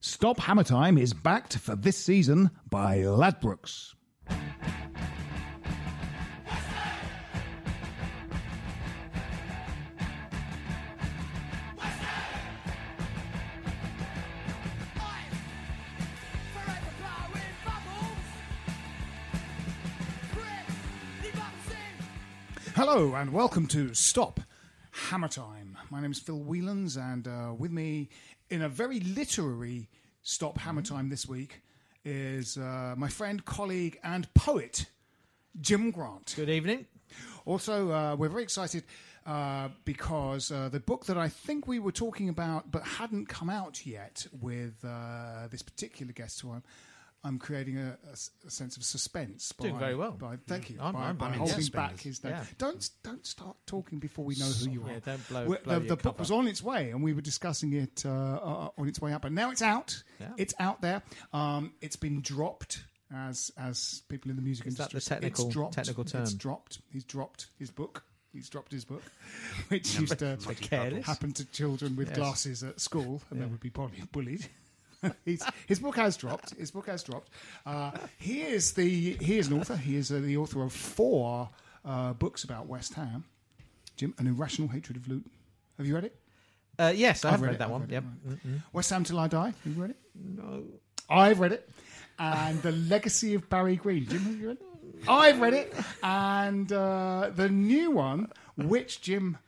Stop Hammer Time is backed for this season by Ladbrokes. Hello and welcome to Stop Hammer Time. My name is Phil Whelans, and uh, with me in a very literary Stop Hammer Time this week is uh, my friend, colleague, and poet, Jim Grant. Good evening. Also, uh, we're very excited uh, because uh, the book that I think we were talking about but hadn't come out yet with uh, this particular guest who I'm, I'm creating a sense of suspense. Doing very well. By, thank you. I'm- by, I'm- by I'm holding back his name. Yeah. Don't don't start talking before we know who you are. Yeah, don't blow- blow the the book cover. was on its way, and we were discussing it uh, uh, on its way out. But now it's out. Yeah. It's out there. Um, it's been dropped. As as people in the music Is that the technical- it's dropped. technical It's dropped. He's dropped his book. He's dropped his book, which used to happen to children with Yes. glasses at school, and they would be bullied. his book has dropped. His book has dropped. Uh, he is the he is an author. He is uh, the author of four uh, books about West Ham. Jim, an irrational hatred of Luton. Have you read it? Uh, yes, I I've read read, that I've one. read it, Yep. right. West Ham Till I Die. Have you read it? No. I've read it. And The Legacy of Barry Green. Jim, have you read it? I've read it. And uh, the new one, which, Jim,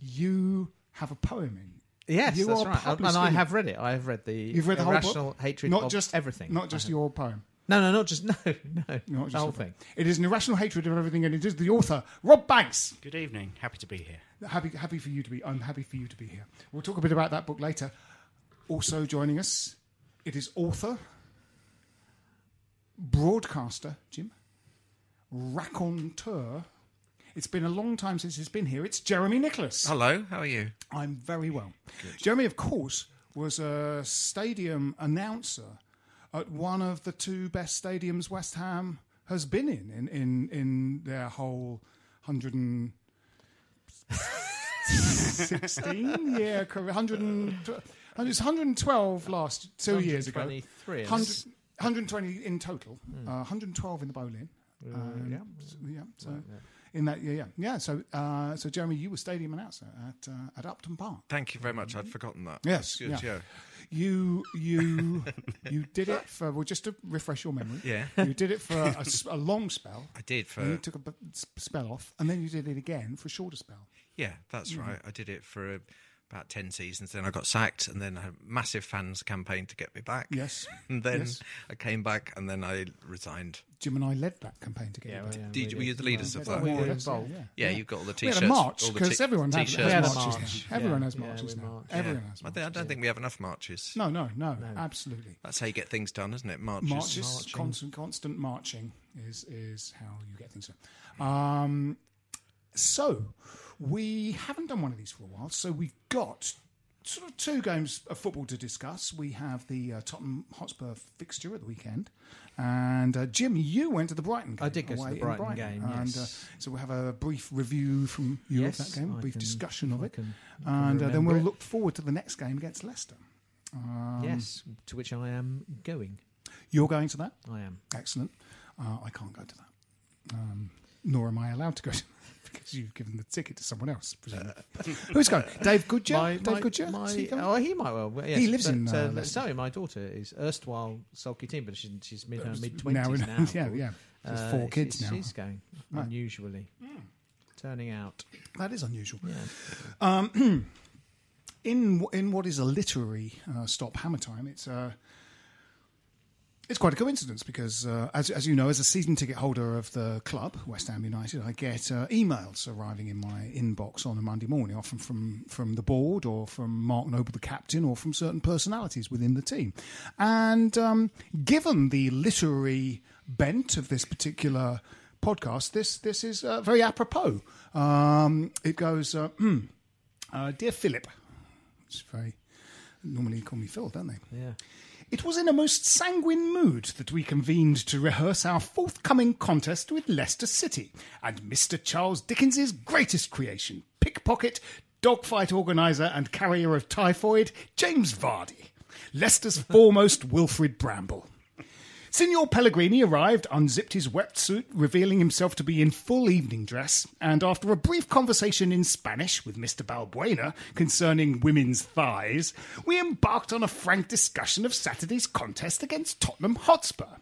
you have a poem in. Yes, You that's are right. And- I have read it. I have read the You've read the whole irrational book? hatred not of just everything. Not just your poem. No, no, not just no, no, Not the just whole your- thing. It is an irrational hatred of everything, and it is the author, Rob Banks. Good evening. Happy to be here. Happy, happy for you to be. I'm happy for you to be here. We'll talk a bit about that book later. Also joining us, it is author, broadcaster Jim, raconteur. It's been a long time since he's been here. It's Jeremy Nicholas. Hello. How are you? I'm very well. Jeremy, of course, was a stadium announcer at one of the two best stadiums West Ham has been in in in, in their whole hundred and sixteen year career. Hundred and it's 112 last two years ago. 123, 100, 120 in total. Uh, 112 in the Boleyn. Uh, Um, yeah. yeah. So in that, yeah, yeah, yeah. So, uh, so Jeremy, you were stadium announcer at uh, at Upton Park. Thank you very much. I'd forgotten that. Yes, good. yeah. Yeah. You you you did it for well, just to refresh your memory. Yeah. you did it for a long spell. I did for you took a b- spell off, and then you did it again for a shorter spell. yeah. That's right. I did it for uh, about ten seasons. Then I got sacked, and then I had a massive fans campaign to get me back. Yes. And then Yes. I came back, and then I resigned. Jim and I led that campaign together. Yeah, well, yeah, Did, we were you the leaders of that? we were involved. yeah, Yeah, you've got all the t-shirts. We had a march because t- everyone has, t-shirts. has We marches. now. Everyone has marches now. Everyone has I, marches. don't- I don't think we have enough marches. No, no, no, absolutely. That's how you get things done, isn't it? Marches. Marches, constant, constant marching is is how you get things done. Um, so we haven't done one of these for a while, so we've got sort of two games of football to discuss. We have the uh, Tottenham Hotspur fixture at the weekend, and uh, Jim, you went to the Brighton game. I did go to the in Brighton game, and uh, yes. so we'll have a brief review from you Yes, of that game, a brief can- discussion of it, can- and uh, then we'll it. look forward to the next game against Leicester. Um, yes, to which I am going. You're going to that? I am. Excellent. Uh, I can't go to that. Um, nor am I allowed to go to that because you've given the ticket to someone else, presumably. Who's going? Dave Goodyear? My, Dave my, Goodyear? my- he oh, he might well. Yes, He lives but, in, uh, Uh, sorry, my daughter is erstwhile sulky teen, but she's, she's in her mid twenties now. yeah, yeah. There's Uh, four kids she's, now. She's going Right. unusually, turning out. That is unusual. Yeah. Um, in in what is a literary uh, stop hammer time, it's uh, it's quite a coincidence because, uh, as as you know, as a season ticket holder of the club, West Ham United, I get uh, emails arriving in my inbox on a Monday morning, often from from the board or from Mark Noble, the captain, or from certain personalities within the team. And um, given the literary bent of this particular podcast, this this is uh, very apropos. Um, it goes, uh, uh, dear Philip. It's very normally call me Phil, don't they? Yeah. It was in a most sanguine mood that we convened to rehearse our forthcoming contest with Leicester City and Mr. Charles Dickens's greatest creation, pickpocket, dogfight organiser, and carrier of typhoid, James Vardy, Leicester's foremost Wilfrid Brambell. Signor Pellegrini arrived, unzipped his wetsuit, revealing himself to be in full evening dress, and after a brief conversation in Spanish with Mr. Balbuena concerning women's thighs, we embarked on a frank discussion of Saturday's contest against Tottenham Hotspur.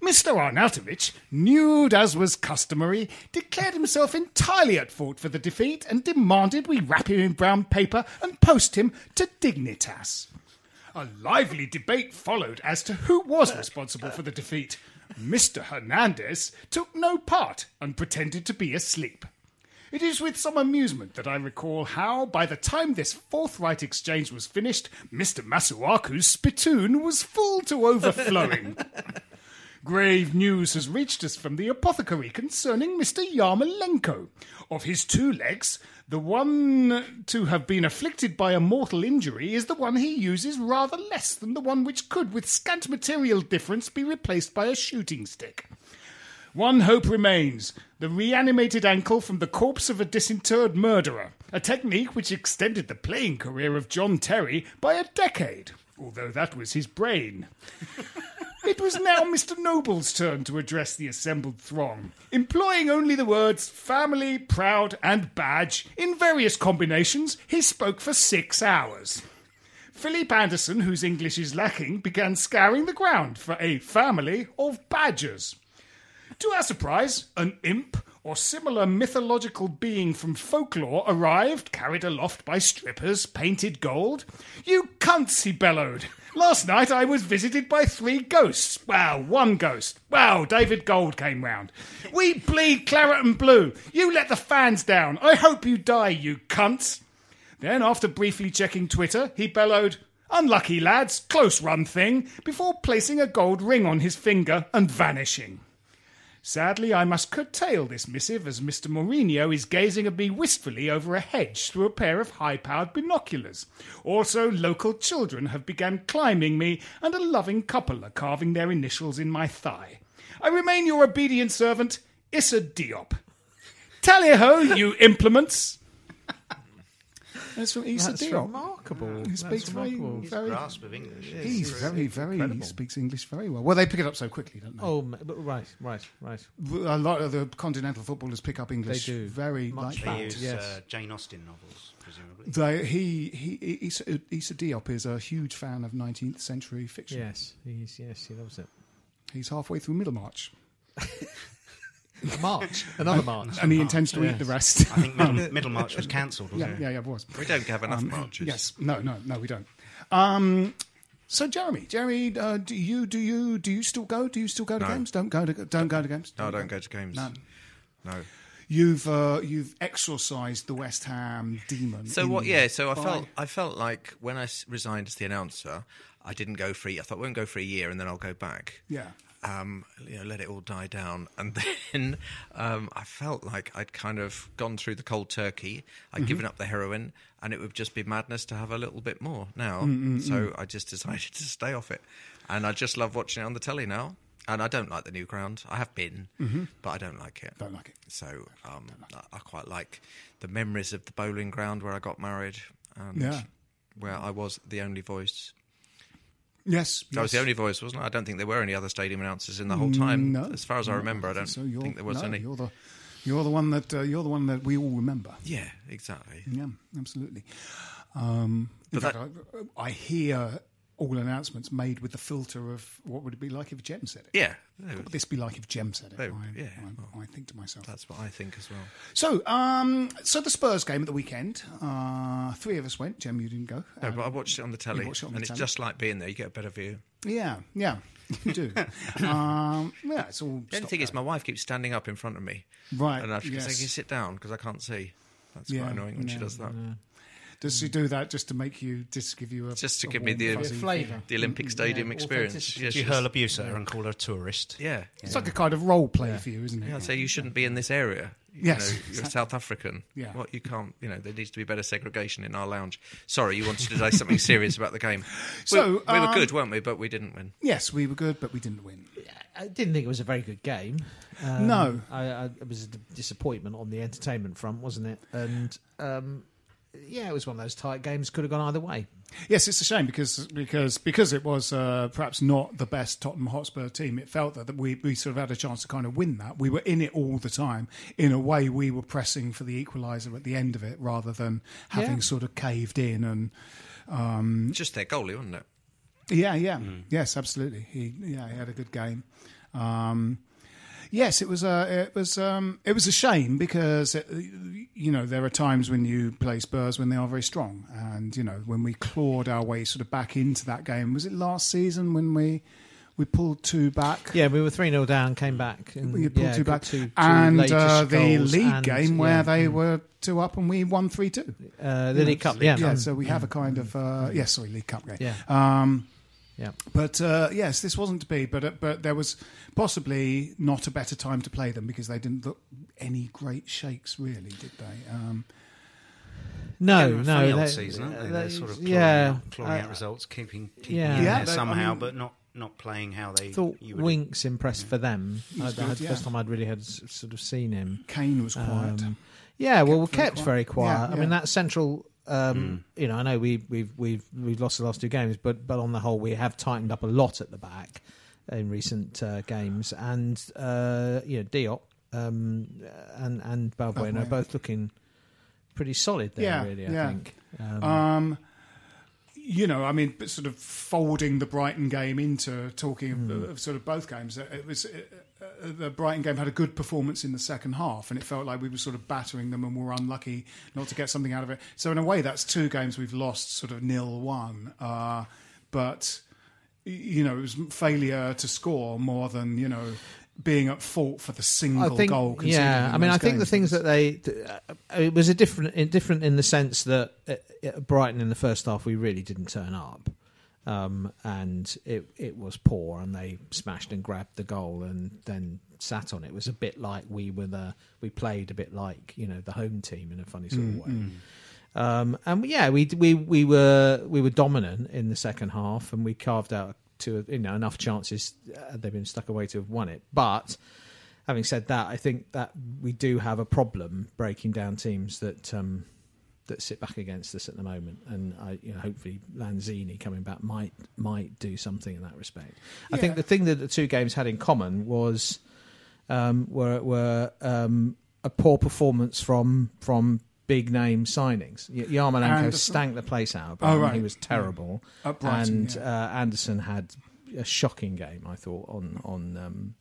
Mr. Arnautovic, nude as was customary, declared himself entirely at fault for the defeat and demanded we wrap him in brown paper and post him to Dignitas. A lively debate followed as to who was responsible for the defeat. Mr. Hernandez took no part and pretended to be asleep. It is with some amusement that I recall how, by the time this forthright exchange was finished, Mr. Masuaku's spittoon was full to overflowing. Grave news has reached us from the apothecary concerning Mr. Yarmolenko. Of his two legs, the one to have been afflicted by a mortal injury is the one he uses rather less than the one which could, with scant material difference, be replaced by a shooting stick. One hope remains the reanimated ankle from the corpse of a disinterred murderer, a technique which extended the playing career of John Terry by a decade, although that was his brain. It was now Mr. Noble's turn to address the assembled throng, employing only the words family, proud, and badge in various combinations. He spoke for six hours. Felipe Anderson, whose English is lacking, began scouring the ground for a family of badgers. To our surprise, an imp or similar mythological being from folklore arrived, carried aloft by strippers, painted gold. You cunts, he bellowed. Last night I was visited by three ghosts. Well, one ghost. Well, David Gold came round. We bleed claret and blue. You let the fans down. I hope you die, you cunts. Then, after briefly checking Twitter, he bellowed, Unlucky lads, close run thing, before placing a gold ring on his finger and vanishing. Sadly, I must curtail this missive as Mr. Mourinho is gazing at me wistfully over a hedge through a pair of high powered binoculars. Also, local children have begun climbing me, and a loving couple are carving their initials in my thigh. I remain your obedient servant, Issa Diop. Tally ho, you implements! That's from Issa That's Diop. remarkable. He speaks very, remarkable. very. grasp of English. He's is very, very. He incredible. speaks English very well. Well, they pick it up so quickly, don't they? Oh, ma- but right, right, right. A lot of the continental footballers pick up English They do. very Much like They that. use Yes. uh, Jane Austen novels, presumably. They, he, he, Issa, Issa Diop is a huge fan of 19th century fiction. Yes, he's yes, he loves it. He's halfway through Middlemarch, March, another March. and he intends to eat the rest. I think Middle, March was cancelled, yeah, wasn't yeah, it? yeah, it was. We don't have enough Um, marches. Yes, no, no, no, we don't. Um, so, Jeremy, Jeremy, uh, do you do you do you still go? Do you still go to No. games? Don't go to don't go to games. No, I don't go to games. No. No. You've uh, you've exorcised the West Ham demon. So in what? you Yeah. So I by- felt I felt like when I s- resigned as the announcer, I didn't go for. a- I thought I won't go for a year and then I'll go back. Yeah. Um, you know, let it all die down, and then um, I felt like I'd kind of gone through the cold turkey. I'd Mhm. given up the heroin, and it would just be madness to have a little bit more now. Mm, mm, so mm. I just decided to stay off it, and I just love watching it on the telly now. And I don't like the new ground. I have been, Mhm. but I don't like it. Don't like it. So um, I, I quite like the memories of the Boleyn ground where I got married, and Yeah. where I was the only voice. Yes, I was the only voice, wasn't I? I don't think there were any other stadium announcers in the whole time. No, as far as I remember, I don't so. You're- think there was no, any. You're the, you're the one that uh, you're the one that we all remember. Yeah, exactly. Yeah, absolutely. Um, in But fact, I, I hear all announcements made with the filter of what would it be like if Jem said it. Yeah. What would this be like if Jem said it? Oh, I, yeah, I, I think to myself. That's what I think as well. So, um, so the Spurs game at the weekend. Uh, three of us went. Jem, you didn't go. No, Um, but I watched it on the telly, it on and the it's telly? just like being there. You get a better view. Yeah, yeah, you do. um, yeah, it's all. The only thing is, my wife keeps standing up in front of me, Right, And I yes. say, "Can you sit down?" Because I can't see. That's Yeah, quite annoying when she does that. Does she do that just to make you, just give you a Just to a give me warm, the fuzzy flavour. the Olympic Stadium experience. authenticity. Yeah, Do you she's- hurl abuse at her and call her a tourist? Yeah, It's like a kind of role play for you, isn't it? Yeah, I'd say you shouldn't be in this area. You Yes, know, you're. South African. Yeah. What you can't, you know, there needs to be better segregation in our lounge. Sorry, you wanted to say something serious about the game. So, we, we were um, good, weren't we? But we didn't win. Yes, we were good, but we didn't win. I didn't think it was a very good game. Um, No. I, I, it was a d- disappointment on the entertainment front, wasn't it? And um, yeah, it was one of those tight games. Could have gone either way. Yes, it's a shame because because because it was uh, perhaps not the best Tottenham Hotspur team. It felt that, that we, we sort of had a chance to kind of win that. We were in it all the time. In a way, we were pressing for the equaliser at the end of it rather than having Yeah. sort of caved in and. Um, Just their goalie, wasn't it? yeah, yeah, yes, absolutely. He yeah, he had a good game. Um, yes, it was a it was um, it was a shame because uh you know there are times when you play Spurs when they are very strong, and you know when we clawed our way sort of back into that game. Was it last season when we we pulled two back? Yeah, we were 3 0 down, came back. And, We pulled yeah, two back, two- two and uh, the league and- game where yeah. they were two up and we won three two. Uh, the League Cup, yeah. yeah. Mm. So we have a kind of uh, yes, sorry, League Cup game. Yeah. Um, Yeah. But uh, yes, this wasn't to be. But uh, but there was possibly not a better time to play them because they didn't look any great shakes, really, did they? Um, No, no. funny they- season, aren't they? they- They're sort of clawing, yeah, out, clawing uh, out results, keeping, keeping yeah. in Yeah, there they- I somehow, mean- but not not playing how they. thought you would Winks impressed for them. I, was I the yeah. first time I'd really had sort of seen him. Kane was quiet. Um, yeah, well, Kept kept, very quiet. very quiet. Yeah, I yeah. mean, that central. Hmm. Um, You know, I know we, we've we've we've lost the last two games, but but on the whole, we have tightened up a lot at the back in recent uh, games, and uh, you know, Diop um, and and Balbuena Balbuena. are both looking pretty solid there. yeah, really, I yeah. think. Um, Um, you know, I mean, sort of folding the Brighton game into talking Hmm. of, of sort of both games. uh, It was the Brighton game had a good performance in the second half, and it felt like we were sort of battering them, and we were unlucky not to get something out of it. So in a way, that's two games we've lost, sort of nil one. Uh, but you know, it was failure to score more than you know being at fault for the single I think, goal. yeah. I mean, I think the things that they uh, it was a different, different in the sense that at, at Brighton in the first half we really didn't turn up, um, and it it was poor, and they smashed and grabbed the goal and then sat on it. It was a bit like we were the we played a bit like you know the home team in a funny sort of Mm, way. Um, and yeah, we we we were we were dominant in the second half, and we carved out to you know enough chances. Uh, they've been stuck away to have won it, but having said that, I think that we do have a problem breaking down teams that um, that sit back against us at the moment, and I, you know, hopefully Lanzini coming back might might do something in that respect. I think the thing that the two games had in common was um, were were um, a poor performance from from big name signings. Y- Yarmolenko Anderson. stank the place out. Oh, right. He was terrible, At Brighton, and yeah. uh, Anderson had a shocking game. I thought on on. Um,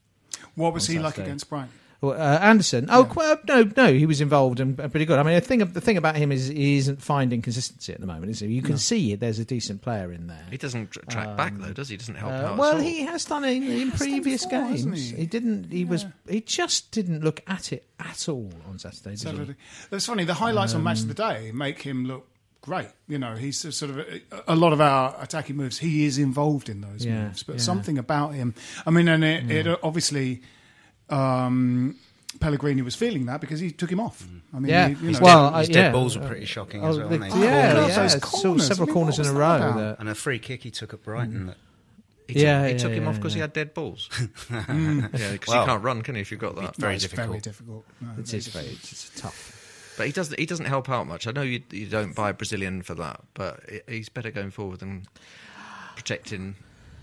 What was on he like against Brighton? Well, uh, Anderson. Oh, qu- uh, no, no, he was involved and pretty good. I mean, the thing, the thing about him is he isn't finding consistency at the moment, is he? You can No. see. There's a decent player in there. He doesn't tr- track back though, does he? Doesn't help Uh, out. at well, all. he has done it in, in has done previous before, games. he? didn't. He was. He just didn't look at it at all on Saturday. Did he? Saturday. That's funny. The highlights on Match of the Um, Day make him look great. You know, he's a sort of a, a lot of our attacking moves. He is involved in those Yeah, moves, but yeah. something about him. I mean, and it, it obviously. Um, Pellegrini was feeling that because he took him off. I mean, Yeah. he, you His know, well, dead- I- his dead yeah. balls were pretty shocking as Oh, well, the- weren't they? Yeah, God, yeah, those saw several I mean, corners in a row. that And a free kick he took at Brighton. That, He took, Yeah, he yeah, took him yeah, off because he had dead balls. Mm. yeah, because Well, you can't run, can you? If you've got that. very No, it's difficult. Very difficult. No, It very very, difficult. it's tough. But he doesn't. He doesn't help out much. I know you. You don't buy a Brazilian for that, but he's better going forward than protecting.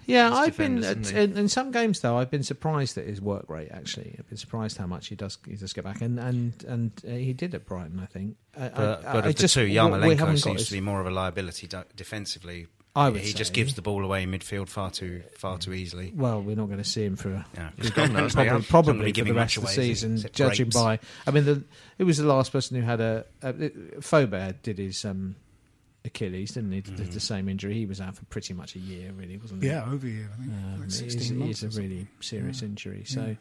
Yeah, I've been defenders, isn't he? in, in some games though. I've been surprised at his work rate. Actually, I've been surprised how much he does. He does get back, and and and uh, he did at Brighton. I think. But, I, but I of the just- two, Yarmolenko seems his- to be more of a liability defensively. I would he just gives the ball away in midfield far too far too easily. Well, we're not going to see him for a, Yeah. He's gone now, isn't he? probably, probably for giving the rest of the away, is he? season. Judging by, I mean, the, it was the last person who had a, a Faubert did his um, Achilles, didn't he? The, the same injury. He was out for pretty much a year, really, wasn't he? Yeah, over a year. I think Um, like 16 it months. is or a really serious Yeah. injury. So,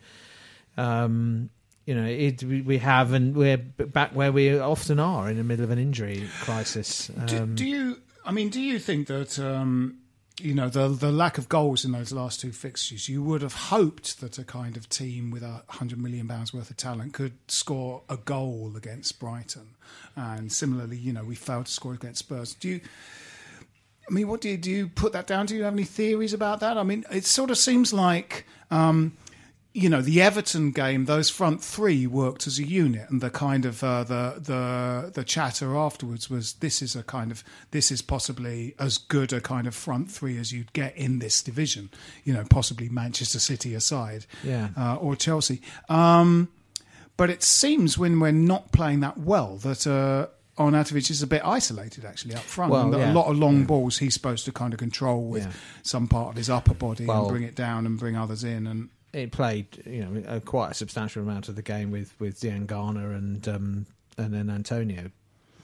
um, you know, it, we, have, and we're back where we often are in the middle of an injury crisis. Do, Um, do you? I mean, do you think that um, you know the the lack of goals in those last two fixtures? You would have hoped that a kind of team with a hundred million pounds worth of talent could score a goal against Brighton, and similarly, you know, we failed to score against Spurs. Do you? I mean, what do you do? You put that down? Do you have any theories about that? I mean, it sort of seems like. Um, you know the Everton game, those front three worked as a unit, and the kind of uh, the the the chatter afterwards was this is a kind of this is possibly as good a kind of front three as you'd get in this division. You know, possibly Manchester City aside, Yeah. uh, or Chelsea. Um, but it seems when we're not playing that well that. Uh, Arnautovic is a bit isolated actually up front. Well, and yeah. A lot of long balls he's supposed to kind of control with Yeah. some part of his upper body Well- and bring it down and bring others in. And it played, you know, a, quite a substantial amount of the game with with Diangana and um, and then Antonio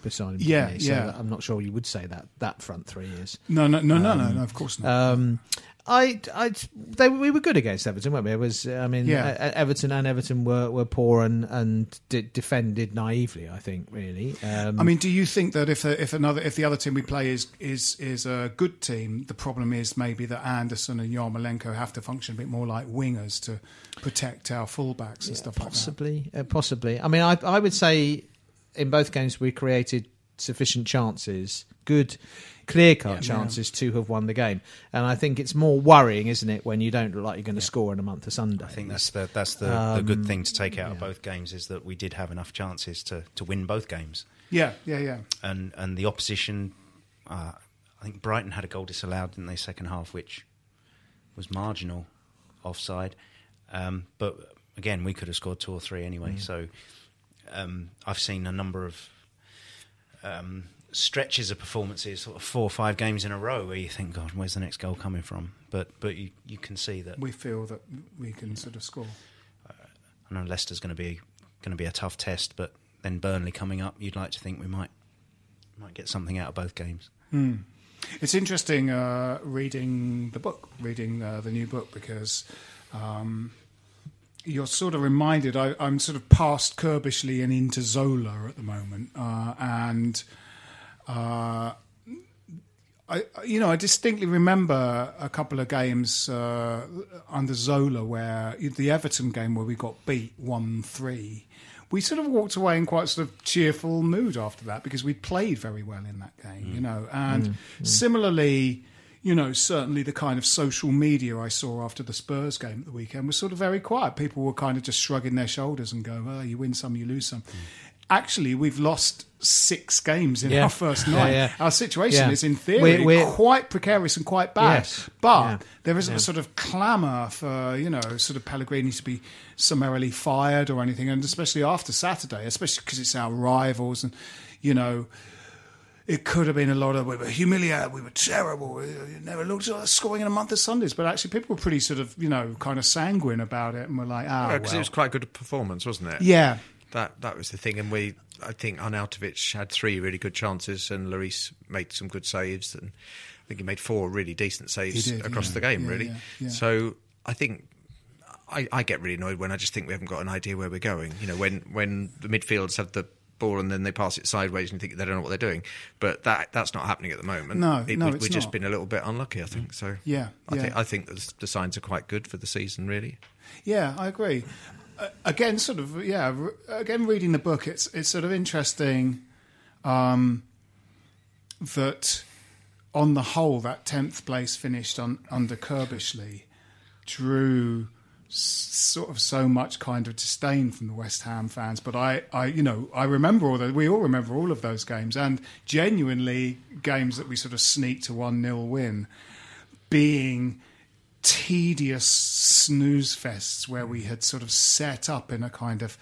beside him. Yeah. So yeah. I'm not sure you would say that that front three is. No, no, no, no, no, no. Of course not. Um, I, I, they, we were good against Everton, weren't we? It was, I mean, Yeah. Everton and Everton were, were poor and and de- defended naively. I think, really. Um, I mean, do you think that if if another if the other team we play is is is a good team, the problem is maybe that Anderson and Yarmolenko have to function a bit more like wingers to protect our fullbacks and stuff like that. possibly, uh, possibly. I mean, I, I would say in both games we created sufficient chances, good, clear cut chances to have won the game. And I think it's more worrying, isn't it, when you don't look like you're going to score in a month of Sunday. I think that's the that's the, the Um, good thing to take out of both games is that we did have enough chances to, to win both games, Yeah, yeah, yeah. and and the opposition. Uh, I think Brighton had a goal disallowed in their second half, which was marginal offside. Um, but again, we could have scored two or three anyway. So um, I've seen a number of um, stretches of performances, sort of four or five games in a row, where you think, God, where's the next goal coming from? But but you, you can see that We feel that we can sort of score. I know Leicester's going to be going to be a tough test, but then Burnley coming up, you'd like to think we might might get something out of both games. It's interesting uh, reading the book, reading uh, the new book, because um, you're sort of reminded. I, I'm sort of past Curbishley and into Zola at the moment, uh, and uh, I, you know, I distinctly remember a couple of games uh, under Zola where the Everton game where we got beat one three. We sort of walked away in quite sort of cheerful mood after that because we played very well in that game, you know. And similarly, you know, certainly the kind of social media I saw after the Spurs game at the weekend was sort of very quiet. People were kind of just shrugging their shoulders and go, "Well, you win some, you lose some." Hmm. Actually, we've lost six games in Yeah. our first Yeah, nine. yeah. Our situation Yeah. is, in theory, We're- we're- quite precarious and quite bad. Yes. But Yeah. there isn't Yeah. a sort of clamour for, you know, sort of Pellegrini to be summarily fired or anything, and especially after Saturday, especially because it's our rivals and, you know, it could have been a lot of we were humiliated, we were terrible, we never looked at scoring in a month of Sundays. But actually, people were pretty sort of, you know, kind of sanguine about it and were like, ah, because well. it was quite a good performance, wasn't it? Yeah. That that was the thing, and we. I think Arnautovic had three really good chances, and Lloris made some good saves, and I think he made four really decent saves did, across yeah. the game. Yeah, really, yeah. so I think. I, I get really annoyed when I just think we haven't got an idea where we're going. You know, when when the midfields have the ball and then they pass it sideways and you think they don't know what they're doing. But that that's not happening at the moment. No, it, no, we- we've just not. been a little bit unlucky, I think. So Yeah, I yeah. think I think the, the signs are quite good for the season, really. Yeah, I agree. Uh, again, sort of, yeah. re- Again, reading the book, it's it's sort of interesting um, that on the whole, that tenth place finished on, under Curbishley drew sort of so much kind of disdain from the West Ham fans. But I, I, you know, I remember all the, we all remember all of those games, and genuinely games that we sort of sneaked to one 0 win, being tedious snooze fests where we had sort of set up in a kind of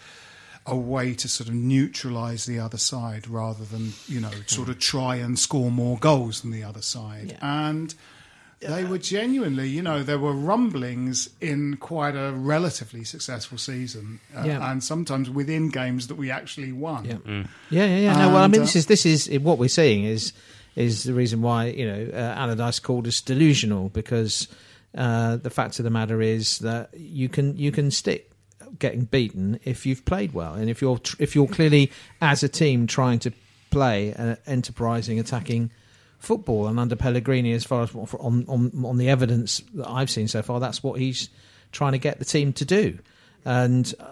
a way to sort of neutralize the other side rather than you know sort of try and score more goals than the other side and they were genuinely you know there were rumblings in quite a relatively successful season uh, Yeah. and sometimes within games that we actually won Yeah. Yeah, yeah, yeah. No, well, I mean, uh, this is this is what we're seeing is is the reason why you know uh, Allardyce called us delusional because uh, the fact of the matter is that you can you can stick getting beaten if you've played well and if you're tr- if you're clearly as a team trying to play an enterprising attacking football and under Pellegrini as far as on on on the evidence that I've seen so far that's what he's trying to get the team to do and uh,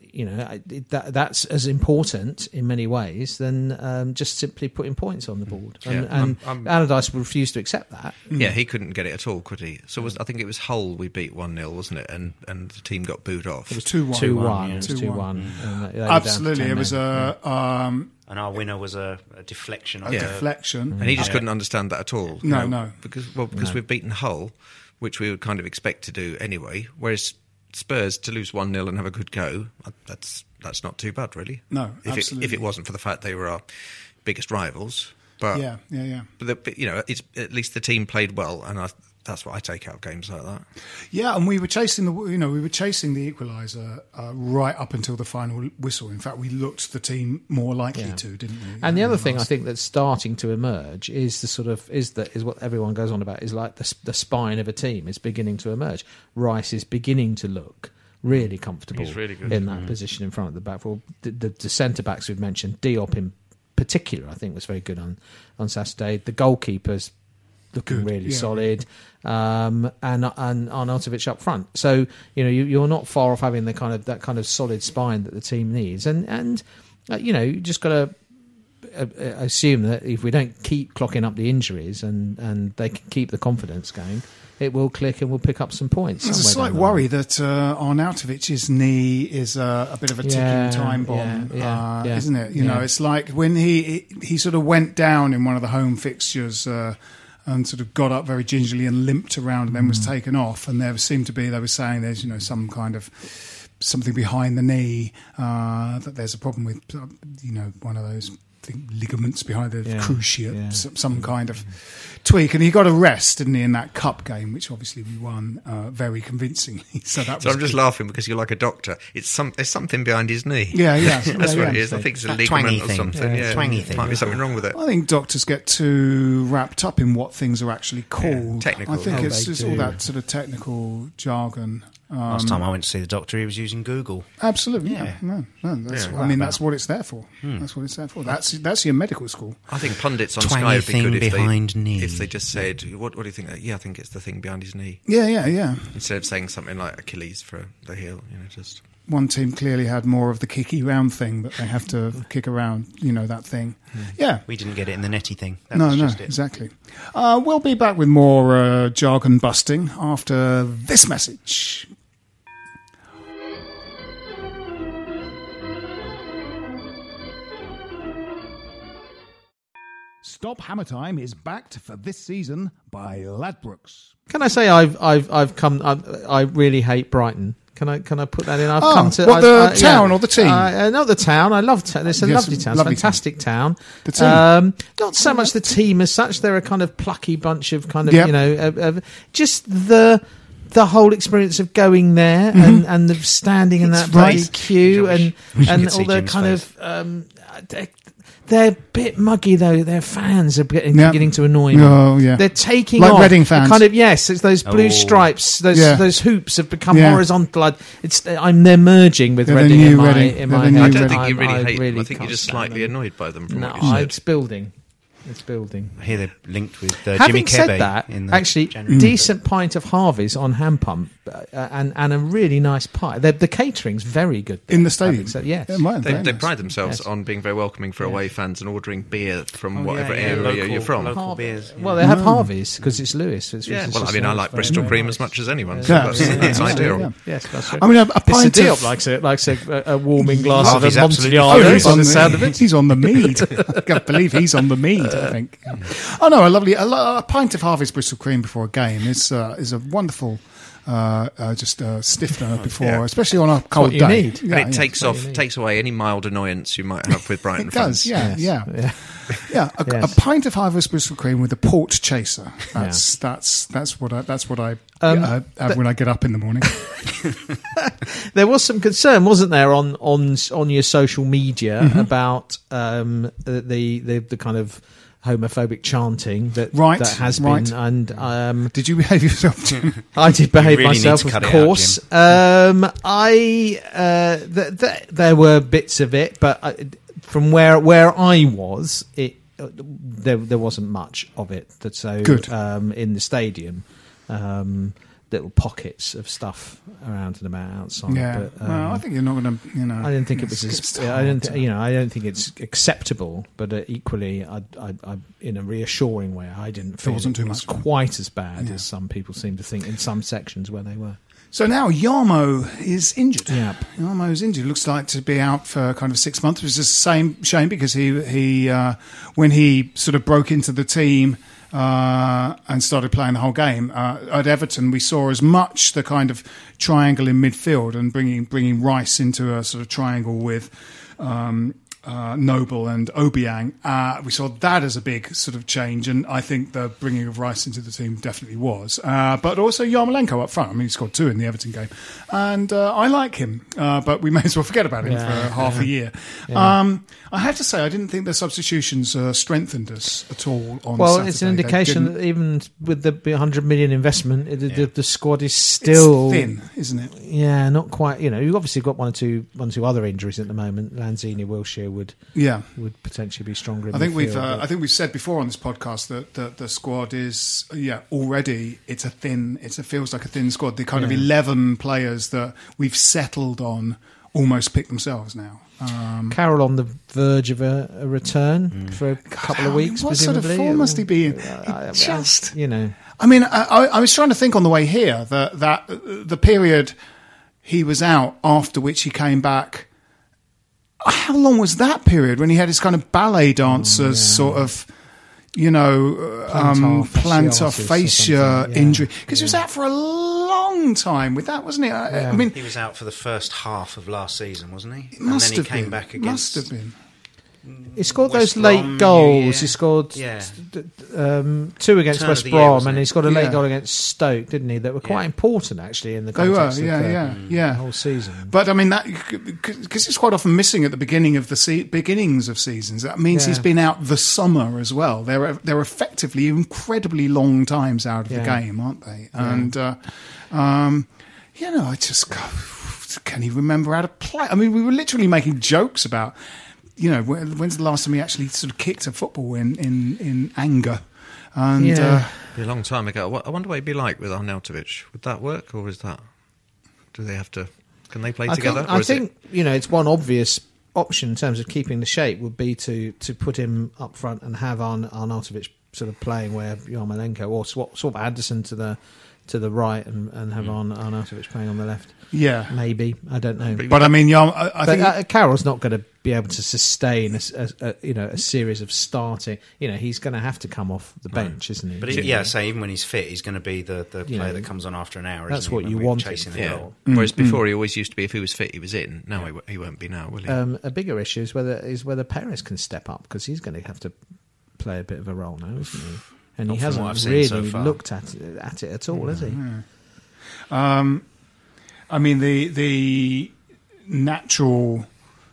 you know that that's as important in many ways than um, just simply putting points on the board. And, Yeah, and I'm- I'm- Allardyce refused to accept that. Yeah, he couldn't get it at all, could he? So was, I think it was Hull we beat 1 0, wasn't it? And and the team got booed off. it was 2-1 Two one, yeah. it was 2-1. two one. and they were down to absolutely it was men. a um, And our winner was a, a deflection. a of the- deflection And he just couldn't understand that at all. you No, know, no. Because well, because we've beaten Hull, which we would kind of expect to do anyway. Whereas Spurs to lose one 0 and have a good go, uh, that's that's not too bad, really. No, if it, if it wasn't for the fact they were our biggest rivals, but yeah yeah yeah but, the, but you know, it's at least the team played well, and I, that's what I take out of games like that. Yeah, and we were chasing the you know we were chasing the equaliser uh, right up until the final whistle. In fact, we looked the team more likely Yeah. to, didn't we? And the in other thing I think that's starting to emerge is the sort of is that is what everyone goes on about is like the the spine of a team is beginning to emerge. Rice is beginning to look really comfortable He's really good. in that position in front of the back. Well, the, the, the centre backs we've mentioned, Diop in particular, I think was very good on on Saturday. The goalkeepers looking really yeah. solid, um, and and Arnautovic up front. So you know you, you're not far off having the kind of that kind of solid spine that the team needs, and and uh, you know you just got to uh, uh, assume that if we don't keep clocking up the injuries and and they can keep the confidence going, it will click and we'll pick up some points. There's a somewhere slight worry that uh, Arnautovic's knee is uh, a bit of a ticking Yeah, time bomb, yeah, yeah, uh, yeah, isn't it? You know, it's like when he he sort of went down in one of the home fixtures. Uh, and sort of got up very gingerly and limped around and then Mm. was taken off. And there seemed to be, they were saying there's, you know, some kind of something behind the knee, uh, that there's a problem with, uh, you know, one of those thing, ligaments behind the Yeah, cruciate, yeah. some, some kind of tweak. And he got a rest, didn't he, in that cup game, which obviously we won uh, very convincingly. So that So was I'm just good. laughing because you're like a doctor. It's some there's something behind his knee. Yeah, yeah. that's Yeah, what yeah. it is. I think it's a That ligament or something. Yeah, Yeah, twangy thing. Might be something wrong with it. I think doctors get too wrapped up in what things are actually called. technical. I think Oh, it's they just all that sort of technical jargon. Um, Last time I went to see the doctor, he was using Google. Absolutely, yeah. Yeah. No, no, that's, Yeah. I mean, that's what it's there for. That's what it's there for. That's that's your medical school. I think pundits on Twangy Sky would be thing good if behind they knee. if they just said, "What what do you think?" Yeah, I think it's the thing behind his knee. Yeah, yeah, yeah. Instead of saying something like Achilles for the heel, you know, just One team clearly had more of the kicky round thing that they have to kick around. You know that thing. Yeah. We didn't get it in the netty thing. That No, was no, just it. exactly. Uh, we'll be back with more uh, jargon busting after this message. Stop Hammer Time is backed for this season by Ladbrokes. Can I say I've I've I've come I, I really hate Brighton. Can I can I put that in? I've Oh, come to what, I- the town or the team? Uh, uh, not the town. I love town. It's a Yes, lovely town. It's a lovely fantastic town. The team. Um, not so much the team as such. They're a kind of plucky bunch of kind of Yep. you know of, of just the. The whole experience of going there and, and the standing in Mm-hmm. It's that bloody right. queue Josh. and and all the kind face. of um, they're a bit muggy though. Their fans are getting, Yeah. beginning to annoy me. Oh, yeah. They're taking Like off. Reading fans. Kind of yes. It's those blue Oh. stripes. Those Yeah. those hoops have become Yeah. horizontal. I- It's I'm they're merging with They're the Reading in my Reading. in They're my the head. I don't think you really I hate them. I think you're just slightly them. annoyed by them. From No, what you said. it's building. It's building. I hear they're linked with uh, Having Jimmy said Kebe that, in the actually, January. decent pint of Harvey's on hand pump uh, and and a really nice pie. The, the catering's very good there, In the stadium? having said- yes. Yeah, right, They, they nice. pride themselves Yes. on being very welcoming for away fans and ordering beer from Oh, whatever yeah, yeah, area local- you're from. local Harvey- beers, yeah. Well, they have Harvey's because it's Lewes. It's, Yeah, it's well, I mean, I like Bristol very cream nice. as much as anyone. So Yeah, that's, yeah, that's yeah, ideal. yeah. Yes, that's right. I mean, a, a Mr. pint Diop of, likes it, likes a, a warming glass of a absolutely Amontillado. Oh, fine. he's on the the, sound of it. He's on the mead. I can't believe he's on the mead. I think. Oh no, a lovely a, a pint of Harvey's Bristol cream before a game is uh, is a wonderful. Uh, uh, just uh, stiffener before, Yeah. especially on a cold you day. need. Yeah, and it yeah. takes off, takes away any mild annoyance you might have with Brighton It fans. does, yeah, Yes. yeah, yeah. A, Yes. a pint of Harvey's Bristol cream with a port chaser. That's that's that's what I that's what I Um, uh, have when I get up in the morning. There was some concern, wasn't there, on on on your social media Mm-hmm. about um, the, the the kind of homophobic chanting that Right, that has right. been, and um, Did you behave yourself? Jim? I did behave really myself, of cut it out, course. um, I uh, th- th- there were bits of it, but I, from where where I was, it uh, there there wasn't much of it. That so Good. Um, in the stadium. Um, little pockets of stuff around and about outside. yeah. but, um, well, I think you're not going to. You know. I didn't think it was. As, I don't. You know. I don't think it's acceptable. But uh, equally, I, I, I, in a reassuring way, I didn't feel wasn't it too was much. quite as bad Yeah. as some people seem to think in some sections where they were. So now Yarmo is injured. Yeah. Yarmo is injured. Looks like to be out for kind of six months, which is the same shame because he he uh, when he sort of broke into the team uh, and started playing the whole game uh, at Everton, we saw as much the kind of triangle in midfield and bringing bringing Rice into a sort of triangle with. Um, uh, Noble and Obiang, uh, we saw that as a big sort of change, and I think the bringing of Rice into the team definitely was. Uh, but also Yarmolenko up front. I mean, he scored two in the Everton game, and uh, I like him, uh, but we may as well forget about him Yeah. for half a year. Um, I have to say, I didn't think the substitutions uh, strengthened us at all. On Well, Saturday. it's an indication that even with the 100 million investment, it, the, the squad is still it's thin, isn't it? Yeah, not quite. You know, you've obviously got one or two, one or two other injuries at the moment. Lanzini, Wilshere would Yeah. would potentially be stronger. In I think midfield, we've uh, I think we've said before on this podcast that, that the squad is yeah already it's a thin it's a feels like a thin squad. The kind of eleven players that we've settled on almost pick themselves now. Um, Carroll on the verge of a, a return for a couple of I mean, weeks. what sort of form must he be in? I- I- just you know, I mean, I, I, I was trying to think on the way here that that uh, the period he was out after which he came back. How long was that period when he had his kind of ballet dancers sort of, you know, um, Plantar plantar fasciitis fascia yeah. injury? Because he was out for a long time with that, wasn't he? I, I mean, He was out for the first half of last season, wasn't he? it must and then have he came been. back Must have been. He scored West those late Brom, goals. Year. He scored Yeah. um, two against Turn West the year, Brom, and it? he scored a late Yeah. goal against Stoke, didn't he? That were quite Yeah. important actually in the They were, context of yeah, the, yeah, yeah. whole season. But I mean that because it's quite often missing at the beginning of the se- beginnings of seasons. That means Yeah. he's been out the summer as well. They're they're effectively incredibly long times out of the game, aren't they? And uh, um, you know, I just can he remember how to play? I mean, we were literally making jokes about. You know, when's the last time he actually sort of kicked a football in in, in anger? And Yeah. uh, Be a long time ago. I wonder what it'd be like with Arnautovic. Would that work, or is that? Do they have to? Can they play I together? think, I is it- think you know it's one obvious option in terms of keeping the shape would be to to put him up front and have Arn- Arnautovic sort of playing where Yarmolenko or swap, swap Anderson to the to the right and, and have Arn- Arnautovic playing on the left. yeah, Maybe I don't know. but I mean, yeah, I, I think uh, Carroll's not going to be able to sustain a, s- a- a- you know a series of starting. You know he's going to have to come off the bench, isn't he? But he, yeah, so even when he's fit, he's going to be the, the player know, that comes on after an hour. that's isn't what when you we're want Chasing the Yeah. goal. Whereas before he always used to be if he was fit, he was in. Now he, he won't be now, will he? Um, a bigger issue is whether is whether Perez can step up because he's going to have to play a bit of a role now, isn't he? And Not he hasn't really so looked at it, at it at all, has he? Um, I mean, the the natural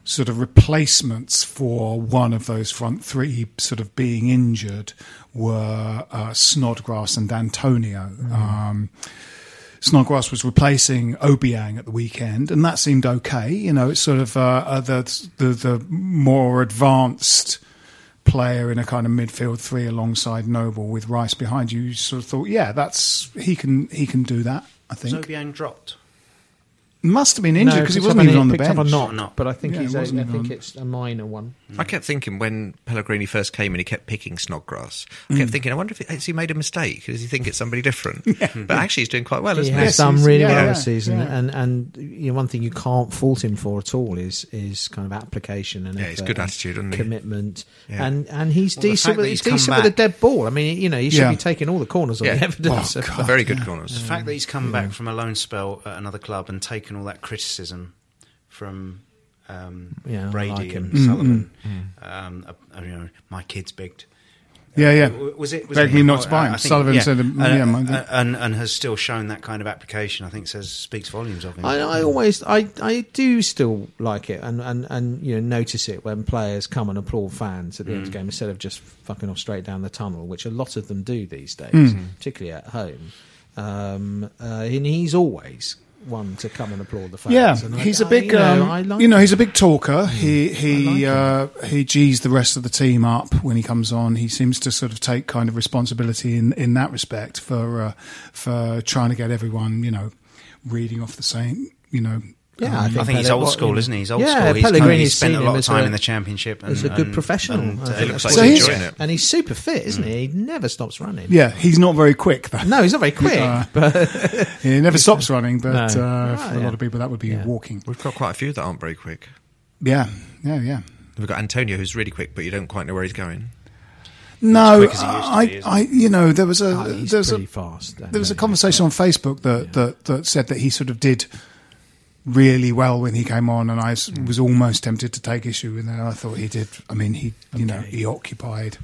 sort of replacements for one of those front three sort of being injured were uh, Snodgrass and Antonio. Um, Snodgrass was replacing Obiang at the weekend, and that seemed okay. You know, it's sort of uh, uh, the, the the more advanced player in a kind of midfield three alongside Noble with Rice behind you. You sort of thought, yeah, that's he can he can do that. I think Zobian dropped. must have been injured No, because he wasn't even on the picked up bench. a knock, knock. but I think Yeah, he's. he A, I think it's a minor one. I kept thinking when Pellegrini first came and he kept picking Snodgrass. I Mm. kept thinking, I wonder if has he made a mistake? Does he think it's somebody different? But actually, he's doing quite well, He isn't has he? done really yeah, well yeah, this season, yeah. and and you know, one thing you can't fault him for at all is is kind of application and Yeah, he's effort good attitude, isn't commitment, Yeah. and and he's Well, decent. With, he's he's come decent with a dead ball. I mean, you know, he should Yeah. be taking all the corners on Yeah. the evidence. Oh, God. Very good corners. The fact that he's come back from a loan spell at another club and taken all that criticism from um, Yeah, Brady like him. and Sullivan, Mm. um, uh, you know, my kids begged. Yeah, yeah. Was it? Was Begged it me not to buy him. I think- Sullivan said, um, Uh, yeah, mine- uh, and and has still shown that kind of application. I think says speaks volumes of him. I, I always, I, I do still like it, and, and, and you know notice it when players come and applaud fans at the end Mm. of the game instead of just fucking off straight down the tunnel, which a lot of them do these days, Mm. particularly at home. Um, uh, and he's always one to come and applaud the fans. Yeah, and I- he's a I- big, you know, um, I like you know, he's a big talker. He he I uh, he G's the rest of the team up when he comes on. He seems to sort of take kind of responsibility in in that respect for uh, for trying to get everyone, you know, reading off the same, you know. Yeah, um, I think, I think he's old school, isn't he? He's old yeah, school. He's, Pellegrini's he's spent seen a lot of time a- in the championship. And, He's a good and- professional. and, I uh, think he looks like So he's he's- enjoying it. and he's super fit, isn't he? He never stops running. yeah, he's not very quick though. No, he's not very quick, Uh, but He never stops running, but No. uh, for a lot of people that would be Yeah. walking. We've got quite a few that aren't very quick. Yeah, yeah, yeah. We've got Antonio, who's really quick, but you don't quite know where he's going. No, quick as he used to I, be, I, you know, there was a Oh, there was a fast. there was a conversation on Facebook that, that, that said that he sort of did really well when he came on, and I Hmm. was almost tempted to take issue with it. I thought he did. I mean, he you know he occupied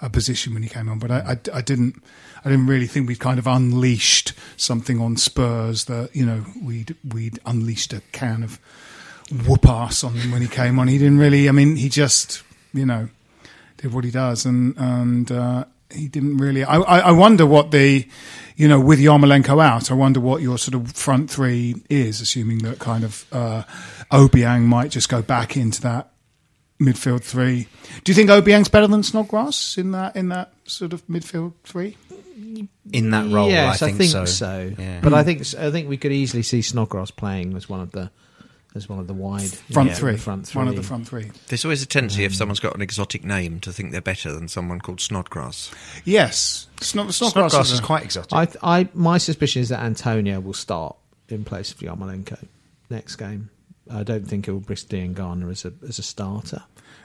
a position when he came on, but I, I, I didn't I didn't really think we'd kind of unleashed something on Spurs that you know we'd we'd unleashed a can of whoop ass on him when he came on. He didn't really. I mean, he just you know did what he does, and and uh, he didn't really. I, I, I wonder what the, you know, with Yarmolenko out, I wonder what your sort of front three is, assuming that kind of uh, Obiang might just go back into that midfield three. Do you think Obiang's better than Snodgrass in that in that sort of midfield three? in that role. Yes, I think, so. Yeah. But I think I think we could easily see Snodgrass playing as one of the as one of the wide Front yeah, three, the front three. one of the front three. There's always a tendency Um, if someone's got an exotic name to think they're better than someone called Snodgrass. Yes, Snod, Snodgrass, Snodgrass is is a- quite exotic. I, I, my suspicion is that Antonio will start in place of Yarmolenko next game. I don't think it will bring Diangana as a as a starter.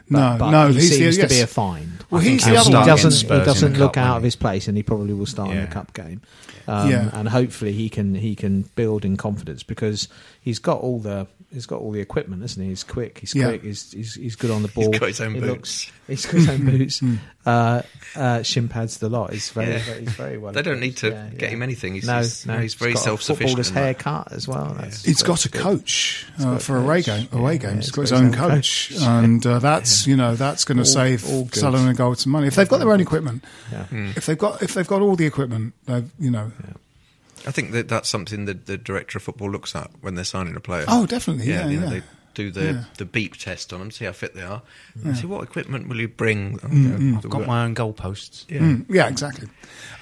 No, but no, he he's the- seems to be a find. Well, he's the he other one. doesn't he doesn't cup, look out won't of his place, and he probably will start in Yeah. the cup game. Um, Yeah. and hopefully he can he can build in confidence because he's got all the he's got all the equipment, isn't he? He's quick, he's Yeah. quick, he's, he's he's good on the ball. He's got his own He boots. looks- he's got his own boots. uh, uh, shin pads the lot. He's very, Yeah. very he's very well. They don't need to equipped. get him anything. He's- no, he's- no, he's very got self-sufficient Footballer's in that. haircut as well. That's, He's got a good. coach uh, got a for away, coach. game, away Yeah, games. he's he's got his own coach, coach. and uh, that's you know that's going to save all good. Sullivan and Gold some money if they've got their own equipment. If they've got if they've got all the equipment, they've you know. I think that that's something that the director of football looks at when they're signing a player. Oh, definitely, yeah, you know, yeah. They do the, Yeah. the beep test on them, see how fit they are. And See what equipment will you bring? Mm, I've got my own goalposts. Yeah. Mm, yeah, exactly.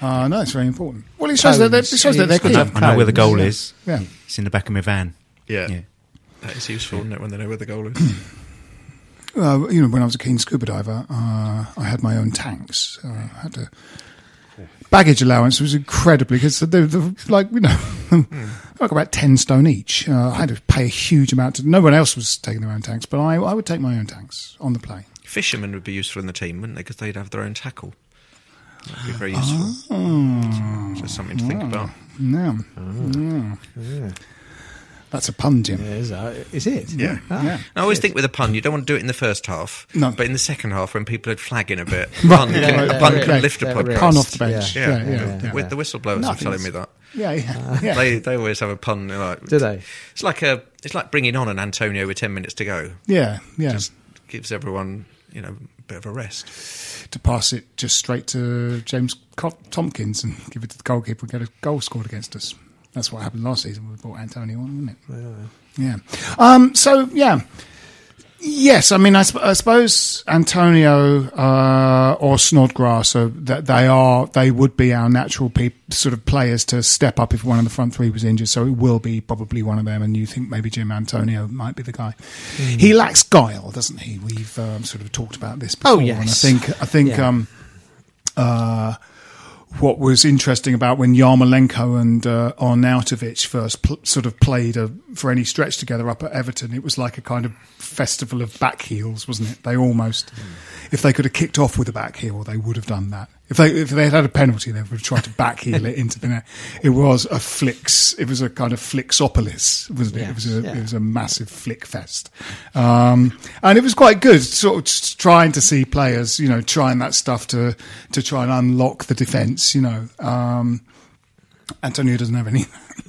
Uh, no, it's very important. Well, it shows that they're, it shows that they're It's good keen. I know where the goal Yeah. is. Yeah. It's in the back of my van. Yeah. Yeah. That is useful, isn't it, when they know where the goal is? Uh, you know, when I was a keen scuba diver, uh, I had my own tanks. Uh, I had to. Baggage allowance was incredibly because they were like you know, like about ten stone each. Uh, I had to pay a huge amount. To, no one else was taking their own tanks, but I, I would take my own tanks on the plane. Fishermen would be useful in the team, wouldn't they? Because they'd have their own tackle. That'd be very useful. Oh. Something to think about. Yeah, yeah. That's a pun, Jim. Yeah, is, that, is it? Yeah. Ah, Yeah. I always think with a pun, you don't want to do it in the first half. No. But in the second half, when people are flagging a bit, Right. pun, Yeah, can, yeah, pun yeah, can yeah. lift a podcast. Pun off the bench. Yeah, Yeah, yeah, yeah. With the whistleblowers No, I are telling me that. Yeah, yeah. yeah. They they always have a pun. they're Like, Do they? It's like a it's like bringing on an Antonio with ten minutes to go. yeah, yeah. Just gives everyone you know a bit of a rest. to pass it just straight to James Co- Tompkins and give it to the goalkeeper and get a goal scored against us. That's what happened last season. We brought Antonio on, wasn't it? Yeah. Um, so yeah. Yes, I mean, I, sp- I suppose Antonio uh, or Snodgrass, that they are, they would be our natural peop sort of players to step up if one of the front three was injured. So it will be probably one of them, and you think maybe Jim Antonio might be the guy. He lacks guile, doesn't he? We've um, sort of talked about this before, Oh, and I think I think Yeah. um, uh, what was interesting about when Yarmolenko and uh, Arnautovic first pl- sort of played a, for any stretch together up at Everton, it was like a kind of festival of back heels, wasn't it? They almost, if they could have kicked off with a back heel, they would have done that. If they if they had had a penalty, they would have tried to back heel it into the net. It was a flicks. It was a kind of flixopolis, wasn't it? it was a yeah. it was a massive flick fest, um, and it was quite good. Sort of trying to see players, you know, trying that stuff to to try and unlock the defence. You know, um, Antonio doesn't have any.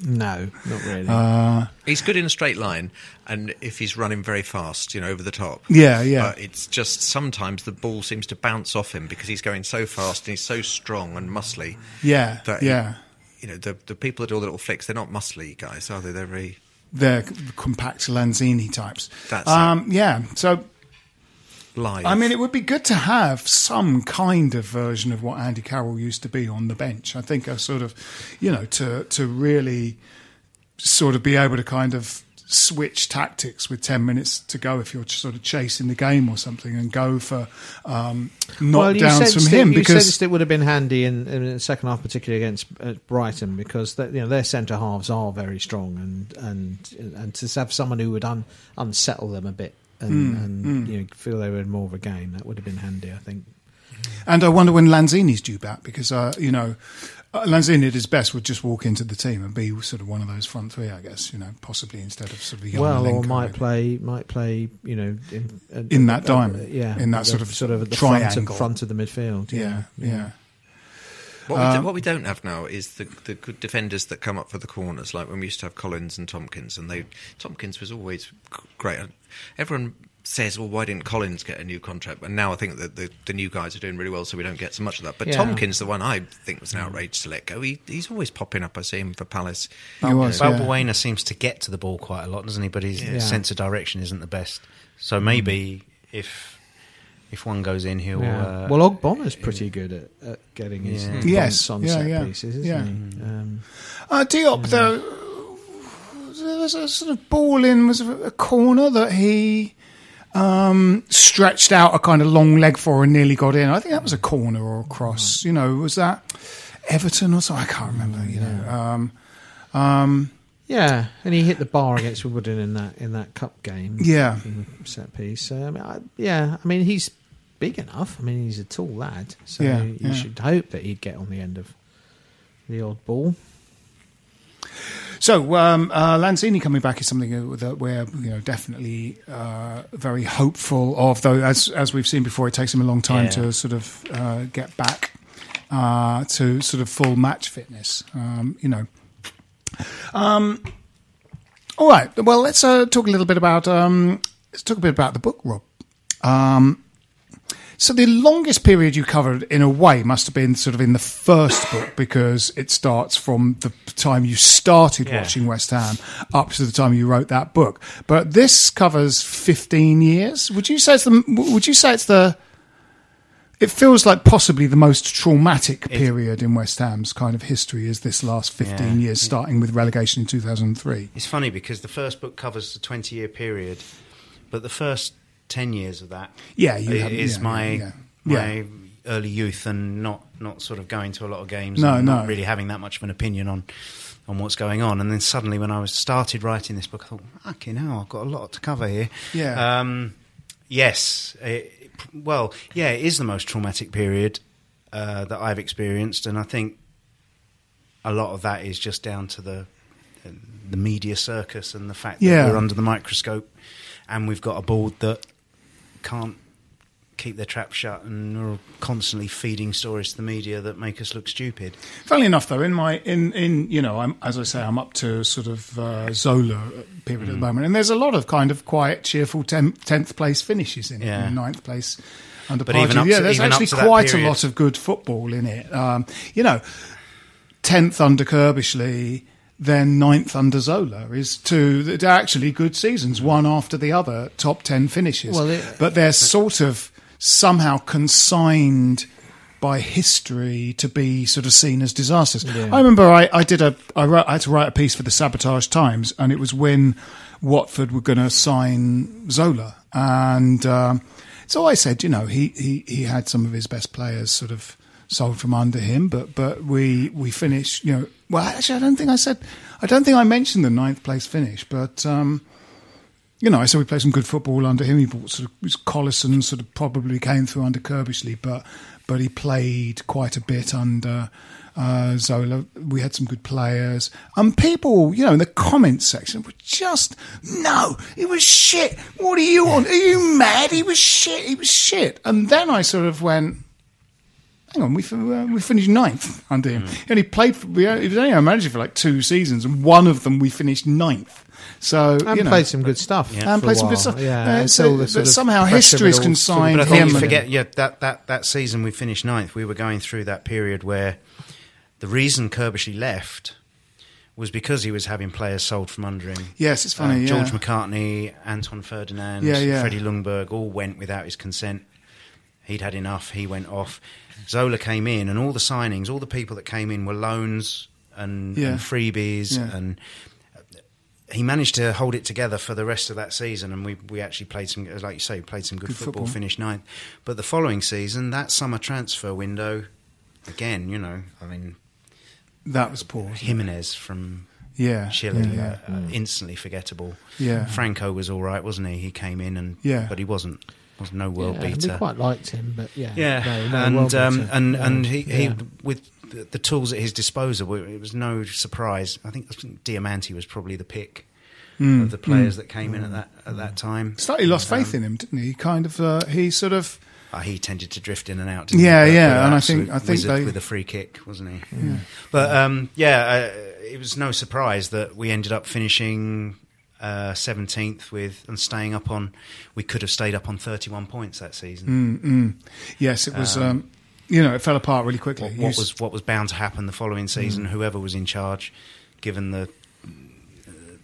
No, not really. Uh, He's good in a straight line, and if he's running very fast, you know, over the top. Yeah, yeah. But it's just sometimes the ball seems to bounce off him because he's going so fast and he's so strong and muscly. Yeah, that he- yeah. you know, the the people that do all the little flicks, they're not muscly guys, are they? They're very They're compact Lanzini types. That's um, yeah. So live. I mean, it would be good to have some kind of version of what Andy Carroll used to be on the bench. I think a sort of, you know, to to really sort of be able to kind of switch tactics with 10 minutes to go if you're sort of chasing the game or something and go for um, well, you knockdowns sensed from it, him you because sensed it would have been handy in, in the second half, particularly against uh, Brighton, because they, you know their centre halves are very strong, and and and to have someone who would un, unsettle them a bit and, Mm, and mm. you know feel they were in more of a game, that would have been handy, I think. And I wonder when Lanzini's due back because, uh, you know, uh, Lanzini at his best would just walk into the team and be sort of one of those front three, I guess, you know, possibly instead of sort of young well, or might play might play you know in uh, In that diamond, yeah, in that sort of sort of at the front triangle. of, front of the midfield, Yeah, yeah. What, we Um, do, what we don't have now is the the good defenders that come up for the corners, like when we used to have Collins and Tompkins, and they Tompkins was always great. Everyone says, "Well, why didn't Collins get a new contract?" And now I think that the, the new guys are doing really well, so we don't get so much of that. But Yeah. Tompkins, the one I think was an outrage to let go, he, he's always popping up. I see him for Palace. He was, yeah. Balbuena seems to get to the ball quite a lot, doesn't he? But his Yeah. sense of direction isn't the best. So maybe if if one goes in, he'll. Yeah. Uh, well, Ogbonna's pretty good at, at getting his Yeah. Yes, on yeah, set yeah, pieces, isn't yeah. he? Um, Uh, Diop, though, there was a sort of ball in, was a, a corner that he um, stretched out a kind of long leg for and nearly got in. I think that was a corner or a cross. You know, was that Everton or something? I can't remember. You know, um, um, yeah, and he hit the bar against Wimbledon in that in that cup game. Yeah. set piece. So, I mean, yeah, I mean he's big enough. I mean he's a tall lad, so Yeah, you yeah. should hope that he'd get on the end of the odd ball. So um, uh, Lanzini coming back is something that we're you know definitely uh, very hopeful of. Though as as we've seen before, it takes him a long time Yeah. to sort of uh, get back uh, to sort of full match fitness. Um, you know. Um, all right. Well, let's uh, talk a little bit about um, let's talk a bit about the book, Rob. Um, so the longest period you covered, in a way, must have been sort of in the first book because it starts from the time you started Yeah. watching West Ham up to the time you wrote that book. But this covers fifteen years. Would you say it's the? Would you say it's the? It feels like possibly the most traumatic period in West Ham's kind of history is this last fifteen Yeah. years, starting with relegation in two thousand and three. It's funny because the first book covers the 20 year period, but the first 10 years of that Yeah, you is yeah, my yeah, my early youth and not, not sort of going to a lot of games No, and not no. really having that much of an opinion on on what's going on. And then suddenly when I was started writing this book, I thought, okay, now I've got a lot to cover here. Yeah. Um, yes. It, well, yeah, it is the most traumatic period uh, that I've experienced, and I think a lot of that is just down to the the media circus and the fact Yeah. that we're under the microscope, and we've got a board that can't keep their trap shut and are constantly feeding stories to the media that make us look stupid. Funnily enough, though, in my in in you know, I'm as I say, I'm up to sort of uh, Zola period at the moment, and there's a lot of kind of quiet, cheerful tenth place finishes in it, Yeah. and ninth place under But up yeah, to- there's actually quite a lot of good football in it. Um, you know, tenth under Curbishley. Then ninth under Zola is two. Actually good seasons, one after the other, top ten finishes. Well, it- but they're sort of somehow consigned by history to be sort of seen as disasters. I remember I, I did a I, wrote, I had to write a piece for the Sabotage Times, and it was when Watford were going to sign Zola, and um, so I said, you know, he, he he had some of his best players sort of sold from under him, but but we we finished, you know. Well, actually, I don't think I said, I don't think I mentioned the ninth place finish, but. Um, you know, I said we played some good football under him. He brought sort of Collison sort of probably came through under Curbishley, but but he played quite a bit under uh, Zola. We had some good players, and people, you know, in the comments section were just no, it was shit. What are you on? Are you mad? He was shit. He was shit. And then I sort of went. Hang on, we uh, we finished ninth under him. And he played. For, we, he was only our manager for like two seasons, and one of them we finished ninth. So And you know, played some good stuff. Yeah. and for played some good stuff. Yeah, Uh, so, but somehow pressure of history's it all consigned But I think you forget, yeah, that, that, that season we finished ninth, we were going through that period where the reason Curbishley left was because he was having players sold from under him. Yes, it's funny, Um, yeah. George McCartney, Anton Ferdinand, Yeah, yeah. Freddie Ljungberg all went without his consent. He'd had enough. He went off. Zola came in, and all the signings, all the people that came in were loans and, Yeah. and freebies, Yeah. and he managed to hold it together for the rest of that season. And we, we actually played some, like you say, played some good, Good football, football. finished ninth. But the following season, that summer transfer window, again, you know, I mean, that was poor. wasn't it? Jimenez from Yeah, Chile, yeah, uh, uh, instantly forgettable. Yeah. Franco was all right, wasn't he? He came in and Yeah. but he wasn't was no world Yeah, beater. We quite liked him, but yeah, yeah, no, no and world um, beater. and Yeah, and he, he yeah. with the, the tools at his disposal, it was no surprise. I think Diamanti was probably the pick Mm, of the players that came in at that at that time. Slightly lost Um, faith in him, didn't he? Kind of. Uh, he sort of. Uh, he tended to drift in and out. Didn't Yeah, he? yeah, and I think- I think they- with a free kick, wasn't he? But um, yeah, uh, it was no surprise that we ended up finishing seventeenth with and staying up on. We could have stayed up on thirty-one points that season. Yes, it was. Um, you know, it fell apart really quickly. What, what was what was bound to happen the following season? Mm. Whoever was in charge, given the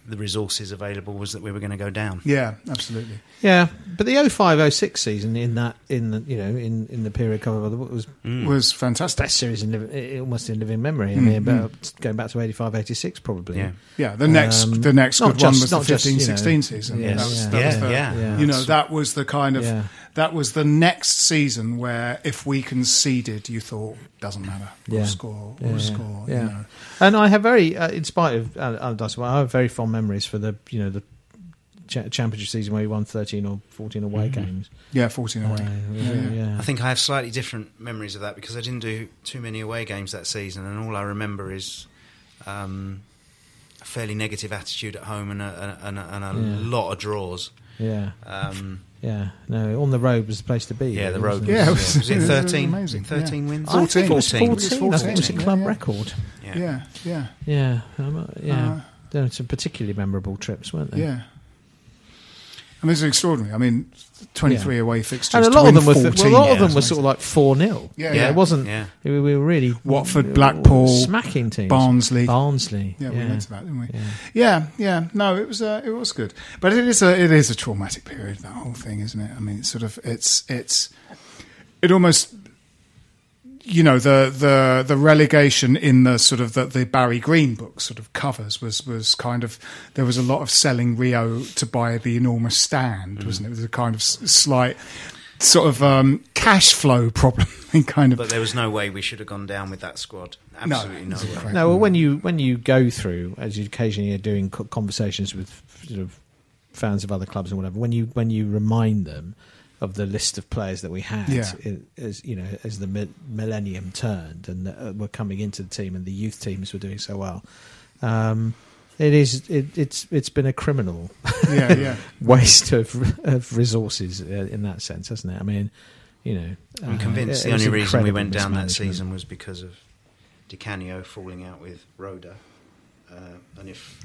the resources available, was that we were going to go down. Yeah, absolutely. Yeah, but the 05-06 season in that in the you know in, in the period covered by the book was Mm. Was fantastic. best series in almost in living memory. I Mm, mean, about, going back to 85-86 probably. Yeah. Yeah, the next Um, the next not good one was the not just, you know, 15-16 season. yeah, that was, yeah. that was Yeah, the, yeah. Yeah. You know, that was the kind of Yeah. That was the next season where if we conceded, you thought doesn't matter. We'll Yeah. score. Yeah, We'll yeah, score. yeah. You know. And I have very, uh, in spite of uh, Allardyce, well, I have very fond memories for the you know the cha- championship season where we won thirteen or fourteen away games. Yeah, fourteen away. Uh, yeah, yeah. yeah. I think I have slightly different memories of that because I didn't do too many away games that season, and all I remember is um, a fairly negative attitude at home and a, and a, and a Yeah. lot of draws. yeah, Um, yeah. No, on the road was the place to be. yeah, the road. Yeah, was, it was, was- it it thirteen? amazing, thirteen yeah. wins? I think it was 14. 14. It was I think it was a club yeah, yeah. record. Yeah. Yeah, yeah, Yeah, um, uh, yeah. Uh, there were some particularly memorable trips, weren't there? yeah. I mean, it's extraordinary. I mean, twenty-three Yeah. away fixtures. And a lot of win them were, 14, well, a lot of them were sort of like four 0 Yeah, yeah. It wasn't. Yeah. We we were really Watford, Blackpool, smacking teams. Barnsley. Barnsley. Yeah, Yeah, we went to that, didn't we? Yeah. Yeah, yeah. No, it was uh, it was good, but it is a it is a traumatic period. That whole thing, isn't it? I mean, it's sort of it's it's it almost you know the the the relegation in the sort of the, the Barry Green book sort of covers was was kind of there was a lot of selling Rio to buy the enormous stand, Mm. wasn't it? It was a kind of slight sort of um, cash flow problem kind of But there was no way we should have gone down with that squad. Absolutely no, it's way. No, well, when you when you go through, as you occasionally are doing conversations with sort of fans of other clubs and whatever, when you when you remind them of the list of players that we had, Yeah. in, as you know, as the mi- millennium turned and uh, were coming into the team, and the youth teams were doing so well. Um, It is. It, it's it's been a criminal Yeah, yeah. waste of of resources uh, in that sense, hasn't it? I mean, you know, I'm uh, convinced it the only reason we went down that season was because of Di Canio falling out with Roeder. Uh, and if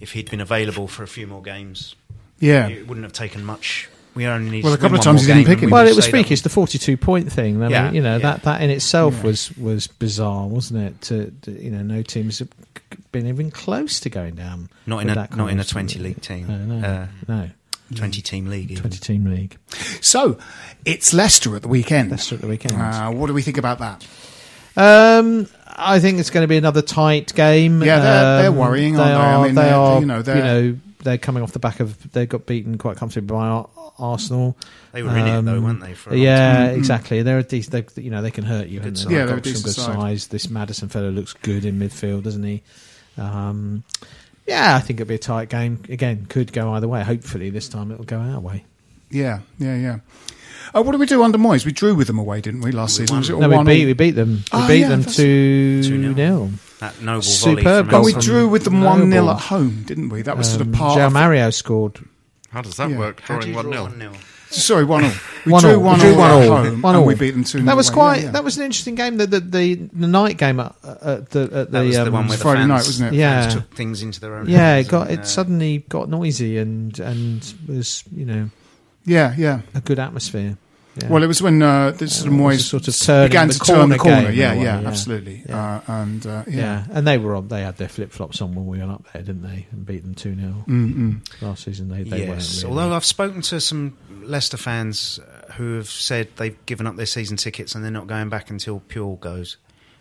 if he'd been available for a few more games, Yeah. it wouldn't have taken much. We only needed Well, a couple of times he didn't game pick him. we Well, it was stayed up. freaky. It's the forty-two point thing. I Yeah, mean, you know yeah. that that in itself Yeah. was was bizarre, wasn't it? To, to you know, no teams have been even close to going down. Not in a that not in a twenty league team. No, no, Uh, no. Twenty team league. even. Twenty team league. So, it's Leicester at the weekend. Leicester at the weekend. Uh, what do we think about that? Um, I think it's going to be another tight game. Yeah, they're- they're Um, worrying, They aren't they? I mean, they they're- you know, they're- know, they're coming off the back of they got beaten quite comfortably by Ar- Arsenal. They were in it, though, Um, weren't they, for a long yeah, time? exactly. They're a decent. They, you know, they can hurt you. Good they've Yeah, they're a got some decent good side. size. This Maddison fellow looks good in midfield, doesn't he? Um, yeah, I think it'll be a tight game. Again, could go either way. Hopefully, this time it'll go our way. Yeah, yeah, yeah. Uh, what did we do under Moyes? We drew with them away, didn't we, last season? Was it No, we beat all? we beat them. We Oh, beat yeah, them that's- two 2-0. 0 That noble volley Superb from Oh, we drew with them 1 0 at home, didn't we? That was sort of Um, part João of. Mario scored How does that Yeah. work? Drawing one draw 0 1-0? Sorry, 1 0. We One drew all. 1 We drew 0 one at all. home, One and all. we beat them 2 That was away. quite. Yeah, yeah. That was an interesting game. The the, the, the night game at, at the at the, That was the um, one where the Friday fans, night, wasn't it? Yeah. fans took things into their own yeah, hands it got and, it uh, suddenly got noisy and and was you know Yeah, yeah. a good atmosphere. Yeah. Well, it was when uh, this sort of was Moyes sort of turning began the to turn the corner corner. Yeah, in a way, yeah, yeah. absolutely. Yeah. Uh, and uh, yeah. yeah. and they were on. They had their flip flops on when we went up there, didn't they? And beat them two 0 Mm-mm. last season. They they yes, weren't really. although I've spoken to some Leicester fans uh, who have said they've given up their season tickets and they're not going back until Puel goes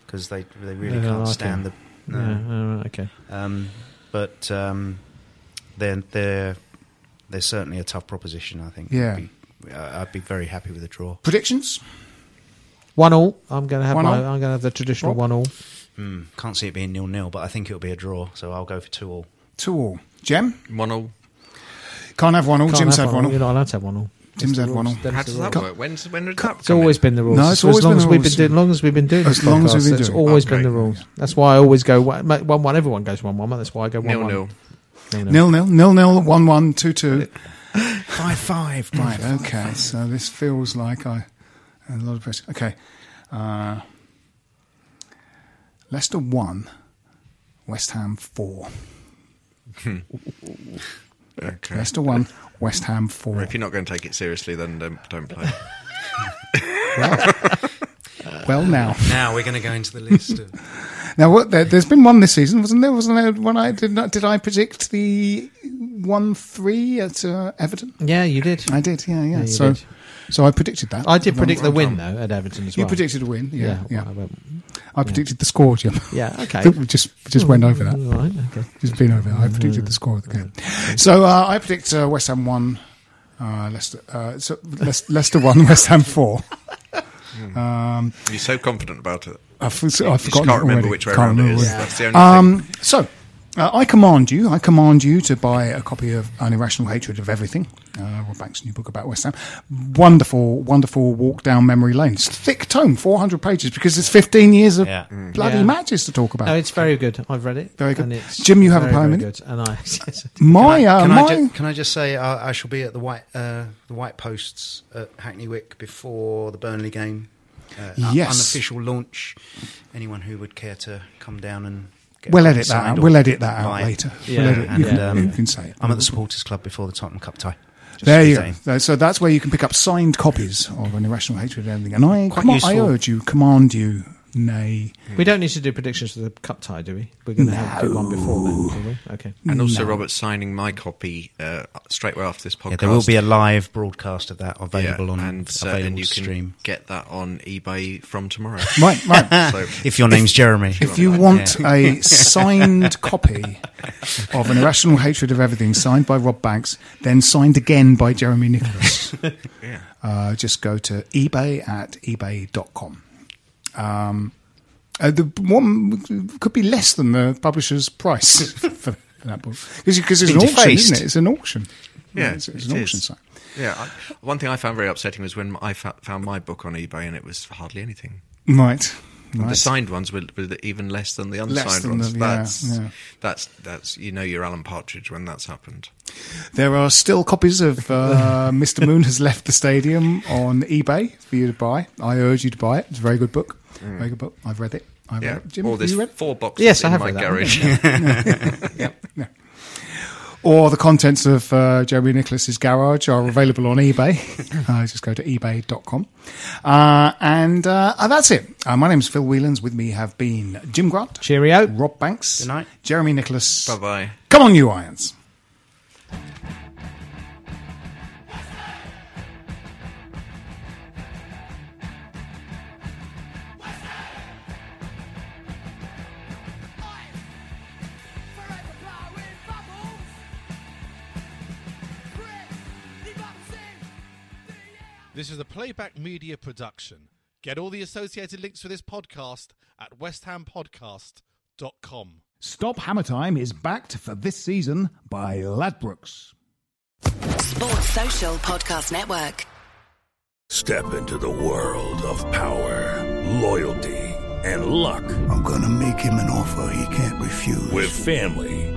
because they they really They can't like stand him. the. yeah, No. all right, okay. Um, but um, they're they're they're certainly a tough proposition. I think. Yeah. I'd be, uh, I'd be very happy with a draw. Predictions? One all. I'm going to have One my. all? I'm going to have the traditional Rob? one all. Mm, can't see it being nil nil, but I think it'll be a draw. So I'll go for two all. 2 all. Jem? 1 all. Can't have 1 all. Can't Jim's had 1 all. You're not allowed to have one all. Jim's had one all. That's How does that work? When's, when did that It's come always in? been the rules. No, it's For always as long been as the we've been doing, as long as we've been doing As this long as we've been it's doing it. always Oh, been the rules. That's why I always go one one. one everyone goes one one. That's why I go one Nil one. nil. Nil, nil. Nil nil, nil nil, one one, two two, five five. Right, okay. So this feels like I a lot of pressure. Okay, uh, Leicester one, West Ham four. Okay. Leicester one, West Ham four. If you're not going to take it seriously, then don't, don't play. Well, now, Now we're going to go into the list. Of, now what? There, there's been one this season, wasn't there? Wasn't there one? I did not. Did I predict the one three at uh, Everton? Yeah, you did. I did. Yeah, yeah. Yeah, so, did. so I predicted that. I did predict the one- win though at Everton as well. You predicted a win. Yeah, yeah. well, I I predicted the score, Jim. Yeah, okay. I think we just we just went over that. All right, okay. Just been over that. I predicted the score of the game. So uh, I predict uh, West Ham one, uh, Leicester. Uh, so Leic- Leicester one, West Ham four. Um, You're so confident about it. I've, I've You forgotten can't remember which way Can't around it remember is. which- That's the only Um, so, uh, I command you, I command you to buy a copy of An Irrational Hatred of Everything, uh, Rob Banks' new book about West Ham. Wonderful, wonderful walk down memory lane. It's a thick tome, 400 pages, because it's 15 years of Yeah. bloody Yeah. matches to talk about. No, it's very good. I've read it. Very good. And it's Jim, you have a very, poem very in it? good. And I, my, uh, can, I my, ju- can I just say uh, I shall be at the white uh, the white posts at Hackney Wick before the Burnley game. Uh, Yes. unofficial launch. Anyone who would care to come down and get we'll edit that out. We'll edit that out later. Yeah, We'll edit, and, you, can, um, you can say it. I'm at the supporters club before the Tottenham Cup tie. Just There you saying. go. So that's where you can pick up signed copies of An Irrational Hatred of Everything. And I, Quite I urge you, command you, nay. we don't need to do predictions for the cup tie, do we? We're going to have a do one before then, do we? Okay. And also, No. Robert's signing my copy uh, straight away after this podcast. Yeah, there will be a live broadcast of that Yeah, available on and, uh, available and you to can stream. get that on eBay from tomorrow. Right, right. so If your name's Jeremy, If you want a signed copy of An Irrational Hatred of Everything, signed by Rob Banks, then signed again by Jeremy Nicholas, yeah, uh, just go to eBay at ebay.com. Um, uh, the one could be less than the publisher's price for that book. Because it's an Been auction, isn't it? It's an auction. Yeah, it's, it's it an auction is. site. yeah. I, one thing I found very upsetting was when I fa- found my book on eBay and it was hardly anything. Right. And the signed ones were, were even less than the unsigned than ones. the- yeah, that's yeah. that's that's you know you're Alan Partridge when that's happened. There are still copies of uh, Mr. Moon Has Left the Stadium on eBay for you to buy. I urge you to buy it. It's a very good book. Very good book. I've read it. I've Mm. Yeah. read it. Jim, or have there's you read it? four boxes Yes, I in have my read that one, garage. Yeah. Or the contents of uh, Jeremy Nicholas's garage are available on eBay. uh, just go to ebay.com. Uh, and uh, that's it. Uh, my name's Phil Whelans. With me have been Jim Grant, Cheerio. Rob Banks, Good night. Jeremy Nicholas. bye bye. Come on, you Irons. This is a playback media production. Get all the associated links for this podcast at westhampodcast.com. Stop Hammer Time is backed for this season by Ladbrokes. Sports Social Podcast Network. Step into the world of power, loyalty, and luck. I'm gonna make him an offer he can't refuse. With family,